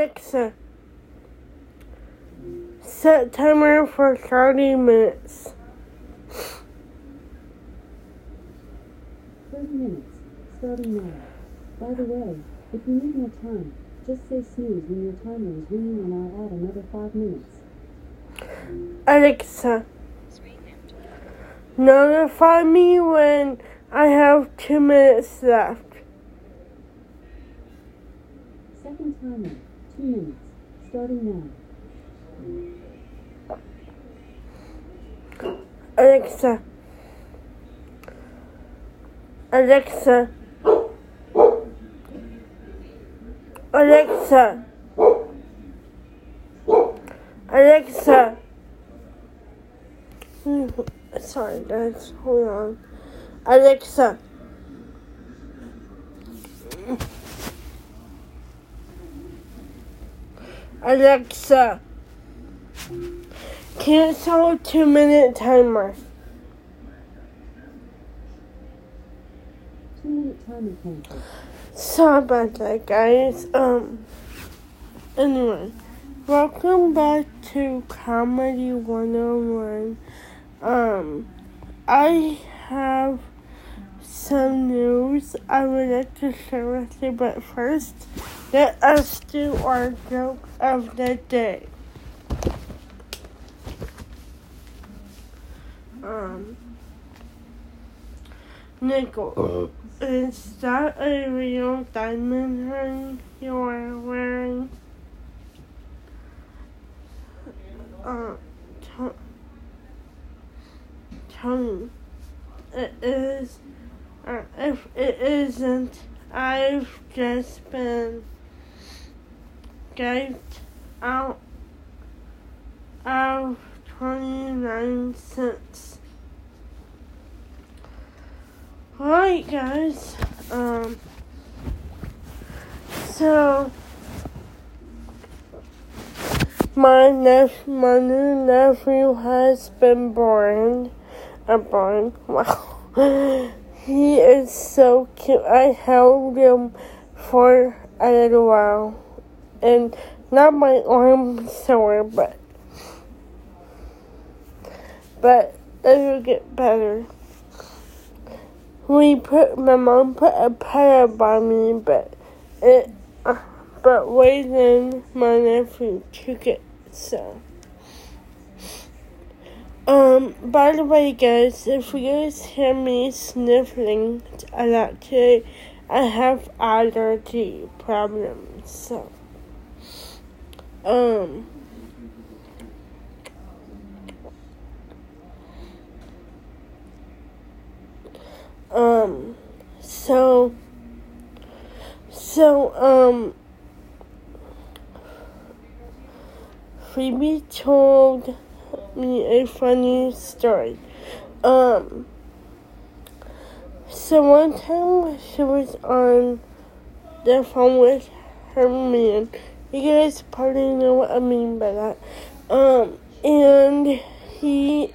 Alexa, uh, set timer for 30 minutes. 30 minutes, starting now. By the way, if you need more time, just say snooze when your timer is ringing and I'll add another 5 minutes. Alexa, uh, notify me when I have 2 minutes left. Second timer, 2 minutes, starting now. Alexa, Alexa, Alexa, Alexa. Sorry, guys. Hold on. Alexa. Alexa. Cancel two minute timer. 2 minute timer. Sorry about that, guys. Um. Anyway, welcome back to Comedy 101. Um, I have some news I would like to share with you, but first, let us do our joke of the day. Um, Nickel. Is that a real diamond ring you're wearing? Uh, T- Tony. It is. Uh, if it isn't, I've just been gaped out of 29 cents. Alright, guys. Um. So, my nep- my new nephew has been born. A born. Wow. He is so cute. I held him for a little while, and not my arm sore, but but it will get better we put my mom put a pad by me, but it uh, but then my nephew took it. So um by the way guys, if you guys hear me sniffling a lot today, I have allergy problems. So um Um, so, so, um, Phoebe told me a funny story. Um, so one time she was on the phone with her man. You guys probably know what I mean by that. Um, and he,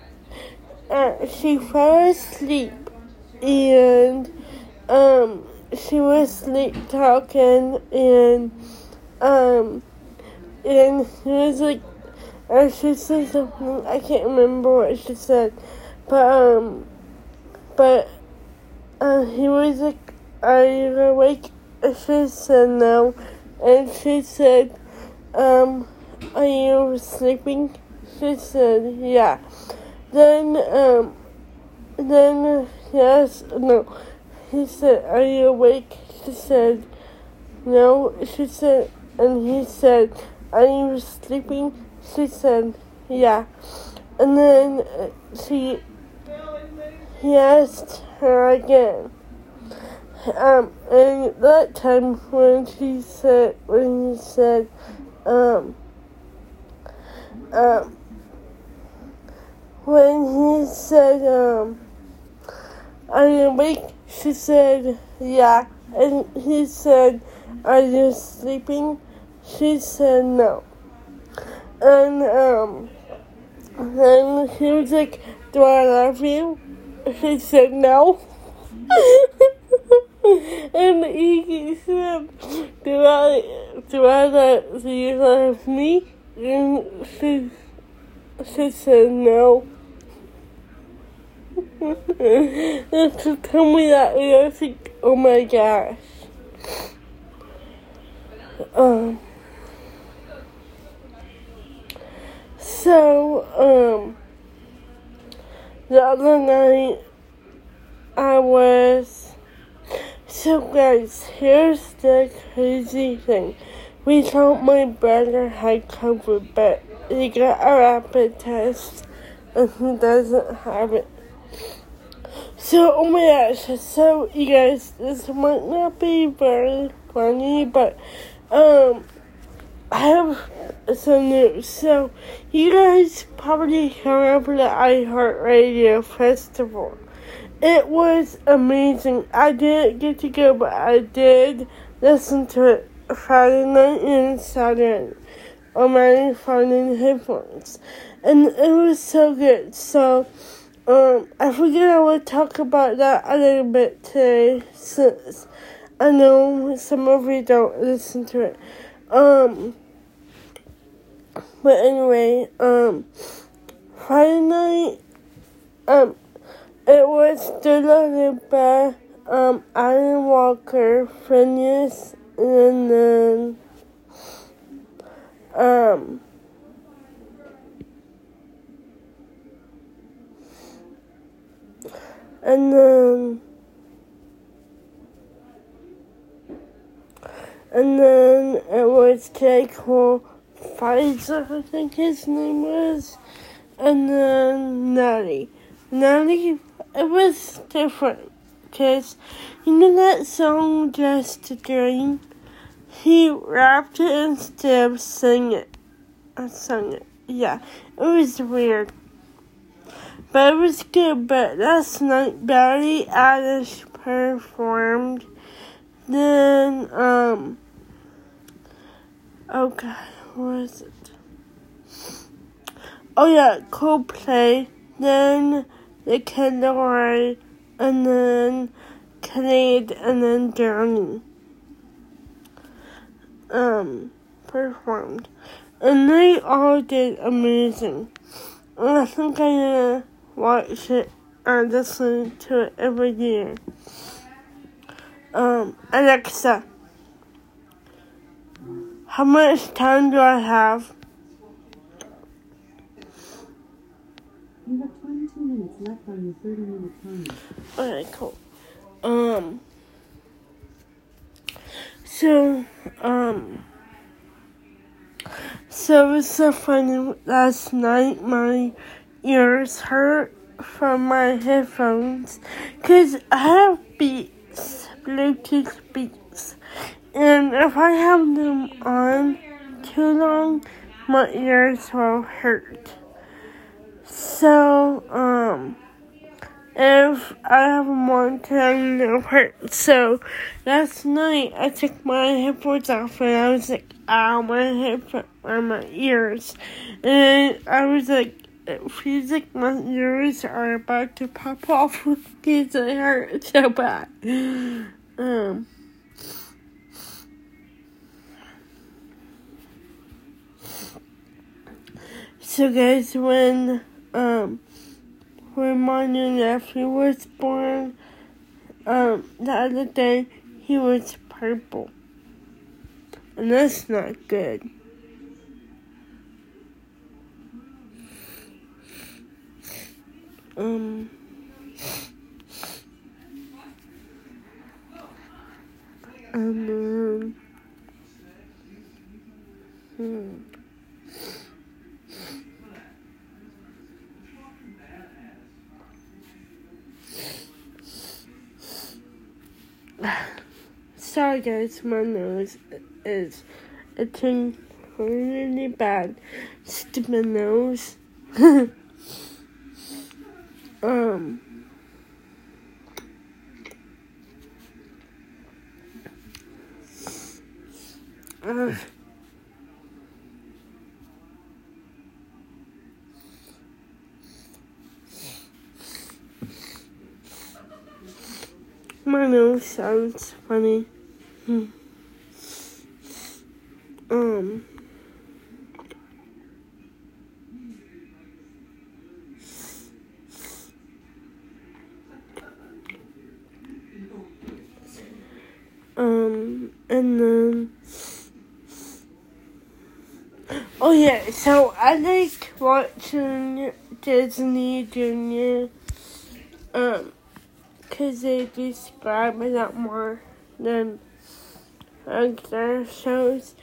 uh, she fell asleep. And um she was sleep talking and um and she was like uh, she said something I can't remember what she said but um but uh he was like are you awake? She said no and she said um are you sleeping she said yeah then um then yes, no. He said, "Are you awake?" She said, "No." She said, and he said, "Are you sleeping?" She said, "Yeah." And then uh, she he asked her again. Um, and that time when she said, when he said, um, um, when he said, um, are you awake? She said, yeah. And he said, are you sleeping? She said, no. And, um, then he was like, do I love you? She said, no. and he said, do I, do I let you love me? And she, she said no. and she told me that, and I was like, oh my gosh. Um, so, um, the other night, I was, so guys, here's the crazy thing. We thought my brother had COVID, but he got a rapid test, and he doesn't have it. So, oh my gosh, so you guys, this might not be very funny, but, um, I have some news. So, you guys probably remember the iHeartRadio Festival. It was amazing. I didn't get to go, but I did listen to it Friday night and Saturday on my phone and headphones. And it was so good. So, um, I figured I would talk about that a little bit today since I know some of you don't listen to it. Um, but anyway, um, Friday night, um, it was Dua Lipa, um, Alan Walker, Finneas, and then, um, and then, and then it was J. Cole Pfizer, I think his name was, and then Nelly. Nelly, it was different, because, you know that song, Just a Dream? He rapped it instead of singing it. I sung it. Yeah, it was weird. But it was good, but last night Billie Eilish performed. Then, um, oh god, what was it? Oh yeah, Coldplay. Then the Laroi, and then Cade, and then Johnny. Um, performed. And they all did amazing. And I think I'm gonna watch it and listen to it every year. Um, Alexa, how much time do I have? You have 22 minutes left on your 30 minute. Okay, cool. Um, so, um, so it was so funny last night. My ears hurt from my headphones because I have Beats, Bluetooth Beats, and if I have them on too long, my ears will hurt. So, um, if I have on time, they'll hurt. So, last night I took my headphones off and I was like, ow, my headphones, my ears. And I was like, it feels like my ears are about to pop off because they hurt so bad. Um, so guys, when um my new nephew was born, um the other day he was purple, and that's not good. Um. And then, hmm. Guys, my nose is itching really bad. Stupid nose. um. Uh, my don't sounds funny. Hmm. Um. Um, and then, oh yeah, so I like watching Disney Junior, um, cause they describe a lot more than other shows,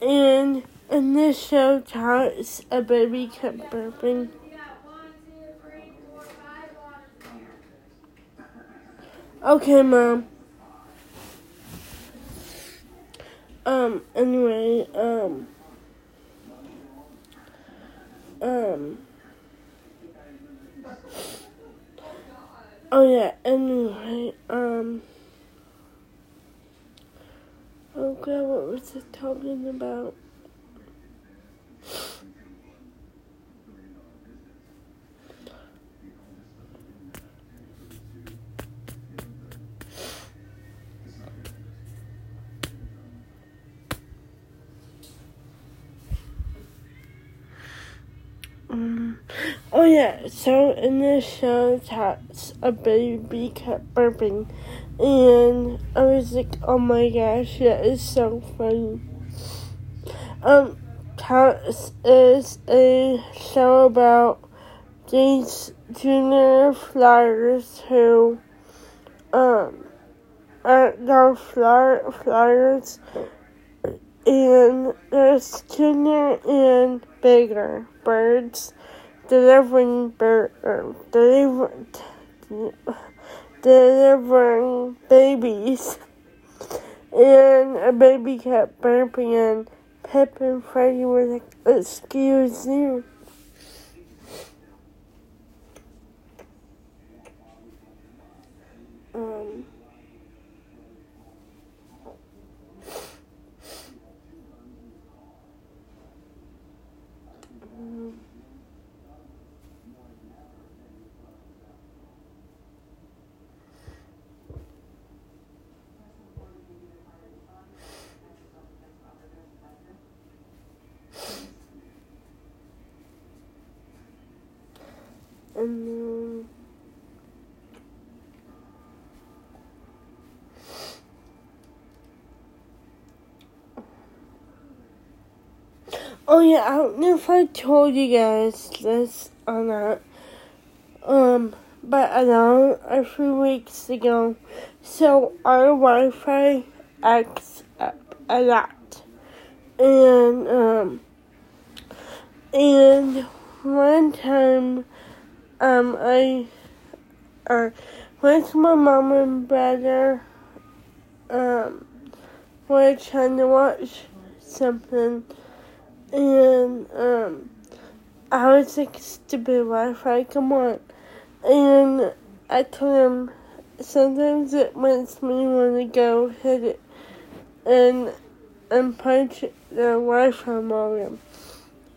and in this show Tots a baby kept burping. Okay, mom. Um, anyway, um, um, oh yeah, anyway, um, oh god, what was it talking about? Um, oh yeah, so in this show, Tots, a baby kept burping, and I was like, oh my gosh, that is so funny. Um, Tots is a show about these junior flyers who, um, are they're flyer, flyers, and there's junior and bigger birds delivering bird uh, delivering babies and a baby kept burping and Pip and Freddy were like, excuse you. Um and then Oh yeah, I don't know if I told you guys this or not. Um, but know a few weeks ago, so our Wi-Fi acts up a lot, and um, and one time, um, I, uh, with my mom and brother, um, were trying to watch something and um, I was like, stupid Wi-Fi, come on. And I told him sometimes it makes me want to go hit it and and punch the Wi-Fi modem.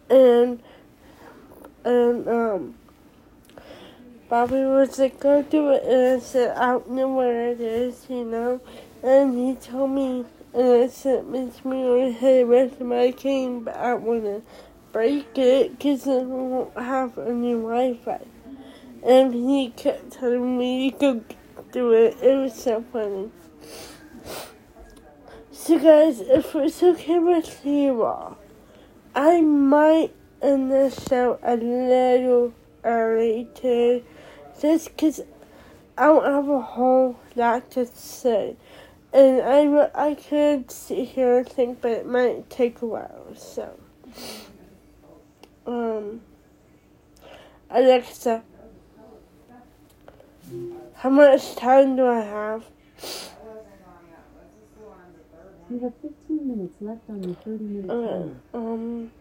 And and um, Bobby was like, go do it, and I said, I don't know where it is, you know. And he told me and makes me want to hit of my game, but I want to break it because I won't have any Wi-Fi. And he kept telling me to go do it. It was so funny. So guys, if it's okay with you all, I might end the show a little early too, just because I don't have a whole lot to say. And I, I could sit here and think, but it might take a while, so. Um, Alexa, how much time do I have? You have 15 minutes left on your 30 minute timer. um.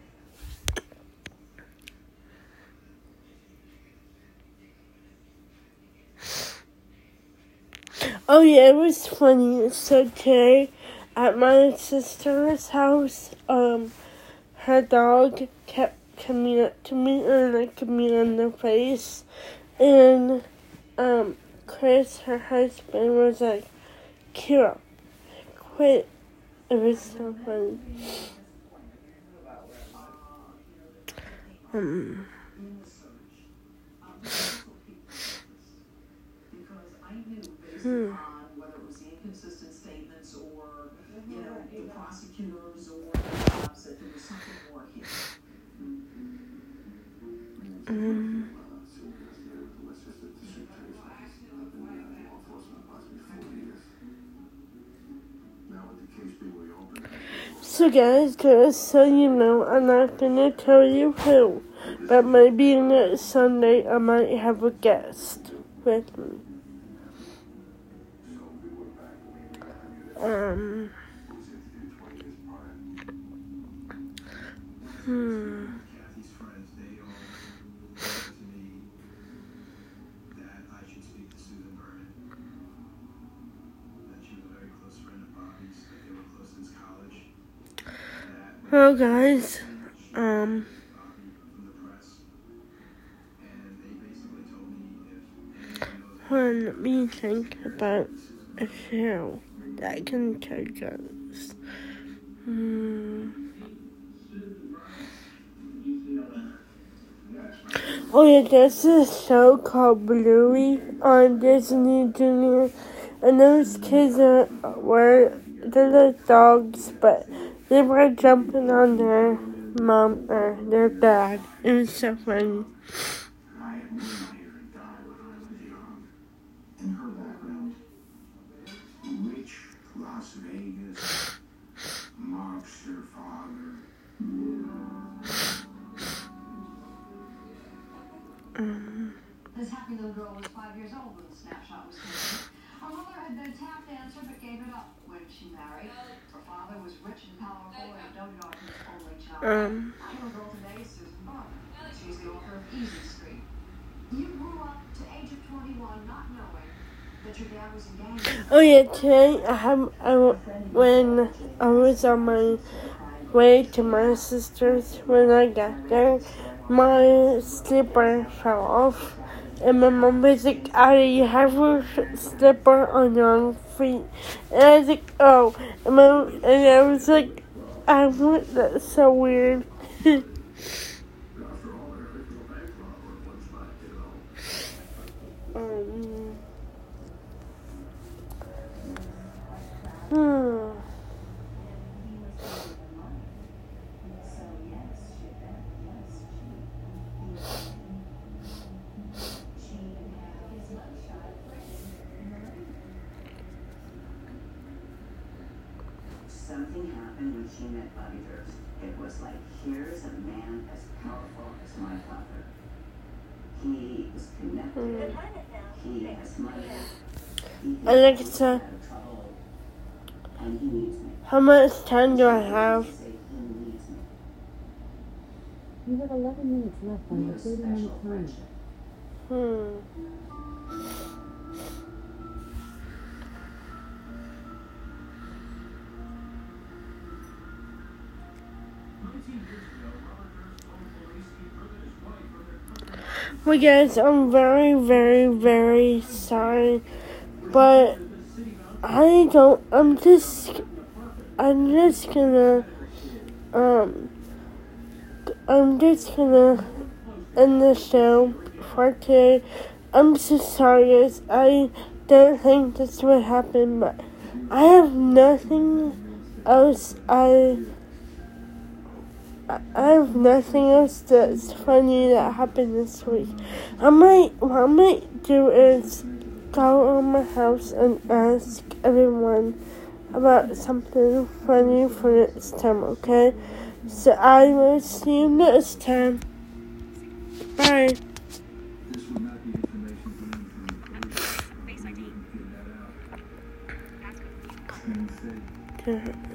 Oh yeah, it was funny. So today, at my sister's house, um, her dog kept coming up to me and licking me on the face, and um, Chris, her husband, was like, Kira. Quit. It was so funny. Um. Hmm. whether it was the inconsistent statements or, you know, the prosecutors or cops, that there was something more here. Um. So guys, just so you know, I'm not gonna tell you who, but maybe next Sunday I might have a guest with me. Um. Hmm. Kathy's friends, they all said to me that I should speak to Susan Vernon. That she was a very close friend of Bobby's, that they were close since college. That Well, guys, um, Bobby from the press. And they basically told me if anyone knows guys, on, let me think about a show that can take us. Hmm. Oh yeah, there's a show called Bluey on Disney Junior, and those kids are were they're like dogs, but they were jumping on their mom or their dad. It was so funny. This happy little girl was five years old when the snapshot was taken. Her mother had been a tap dancer but gave it up when she married. Um, Our little girl today is Susan Barber. She's the author of Easy Street. You grew up to age of 21 not knowing that your dad was engaged. Oh yeah, today I have I, when I was on my way to my sister's when I got there, my slipper fell off, and my mom was like, "Addie, you have your slipper on your feet," and I was like, "Oh," and, my, and I was like, "I want that's so weird." After all, um, hmm their original bank robber was not, you know. um. Hmm. Something happened when she met Bobby Durst. It was like, here's a man as powerful as my father. He is connected. He has money. He has Alexa. out of trouble. And he needs me. How much time do I have? Say he needs me. You have 11 minutes left on We your 30 minute timer. friendship. Hmm. Well, guys, I'm very, very, very sorry, but I don't. I'm just. I'm just gonna. Um. I'm just gonna end the show for today. I'm so sorry, guys. I don't think this would happen, but I have nothing else. I. I have nothing else that's funny that happened this week. I might, what I might do is go on my house and ask everyone about something funny for next time, okay? So I will see you next time. Bye. This